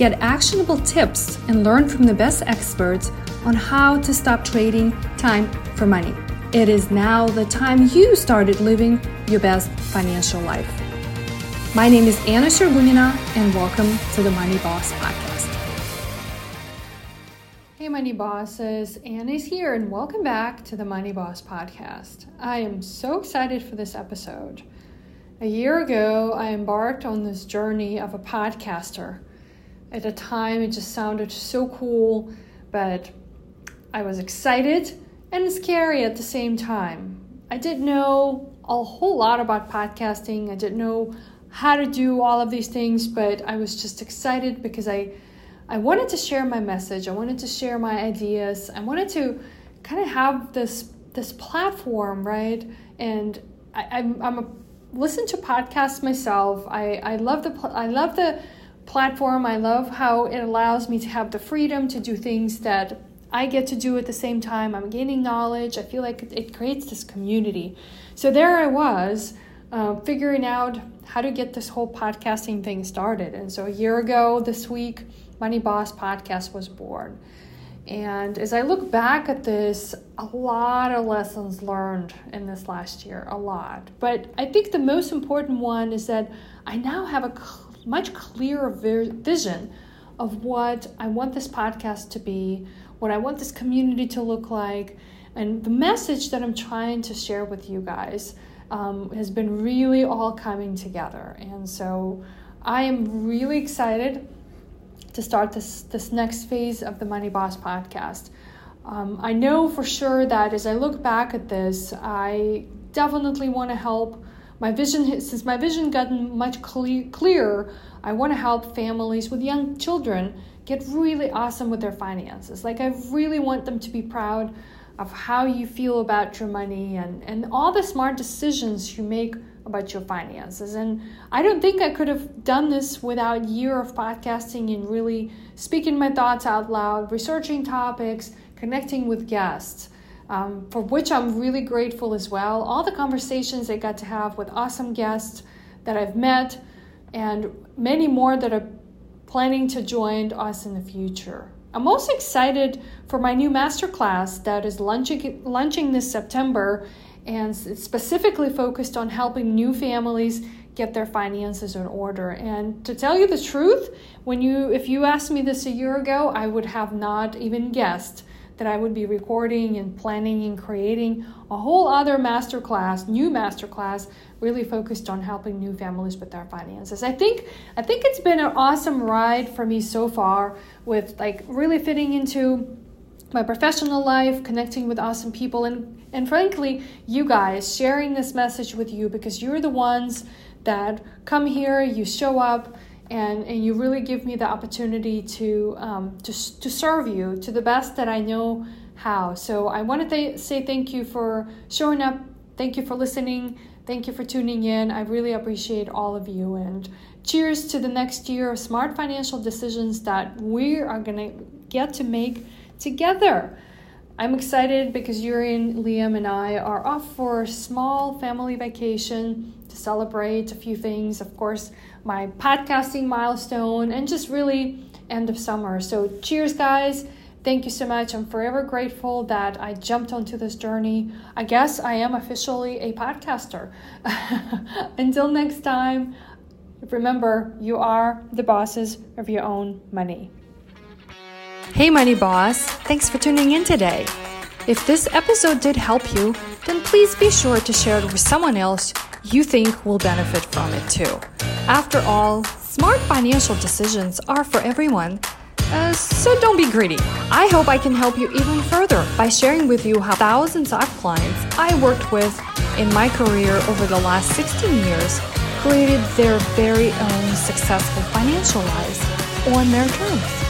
Get actionable tips and learn from the best experts on how to stop trading time for money. It is now the time you started living your best financial life. My name is Anna Shergunina, and welcome to the Money Boss Podcast. Hey, Money Bosses, Anna's here, and welcome back to the Money Boss Podcast. I am so excited for this episode. A year ago, I embarked on this journey of a podcaster at the time, it just sounded so cool, but I was excited and scary at the same time. I didn't know a whole lot about podcasting. I didn't know how to do all of these things, but I was just excited because I I wanted to share my message. I wanted to share my ideas. I wanted to kind of have this this platform, right? And I, I'm, I'm a listen to podcasts myself. I, I love the I love the platform. I love how it allows me to have the freedom to do things that I get to do at the same time. I'm gaining knowledge. I feel like it creates this community. So there I was, uh, figuring out how to get this whole podcasting thing started. And so a year ago this week, Money Boss podcast was born. And as I look back at this, a lot of lessons learned in this last year, a lot. But I think the most important one is that I now have a much clearer vision of what I want this podcast to be, what I want this community to look like, and the message that I'm trying to share with you guys um, has been really all coming together. And so I am really excited to start this, this next phase of the Money Boss podcast. Um, I know for sure that as I look back at this, I definitely want to help my vision since my vision gotten much clear, clearer i want to help families with young children get really awesome with their finances. Like i really want them to be proud of how you feel about your money and, and all the smart decisions you make about your finances. And i don't think i could have done this without year of podcasting and really speaking my thoughts out loud researching topics connecting with guests um, for which I'm really grateful as well. All the conversations I got to have with awesome guests that I've met, and many more that are planning to join us in the future. I'm also excited for my new masterclass that is launching, launching this September, and it's specifically focused on helping new families get their finances in order. And to tell you the truth, when you if you asked me this a year ago, I would have not even guessed that I would be recording and planning and creating a whole other masterclass, new masterclass, really focused on helping new families with their finances. I think I think it's been an awesome ride for me so far with like really fitting into my professional life, connecting with awesome people and and frankly, you guys sharing this message with you because you're the ones that come here, you show up, and, and you really give me the opportunity to, um, to, to serve you to the best that I know how. So I want to th- say thank you for showing up. Thank you for listening. Thank you for tuning in. I really appreciate all of you. And cheers to the next year of smart financial decisions that we are going to get to make together. I'm excited because Yuri and Liam and I are off for a small family vacation to celebrate a few things. Of course, my podcasting milestone and just really end of summer. So, cheers, guys. Thank you so much. I'm forever grateful that I jumped onto this journey. I guess I am officially a podcaster. Until next time, remember you are the bosses of your own money. Hey, Money Boss. Thanks for tuning in today. If this episode did help you, then please be sure to share it with someone else you think will benefit from it too. After all, smart financial decisions are for everyone. Uh, so don't be greedy. I hope I can help you even further by sharing with you how thousands of clients I worked with in my career over the last 16 years created their very own successful financial lives on their terms.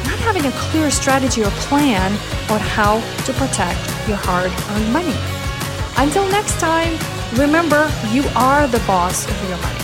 having a clear strategy or plan on how to protect your hard earned money. Until next time, remember you are the boss of your money.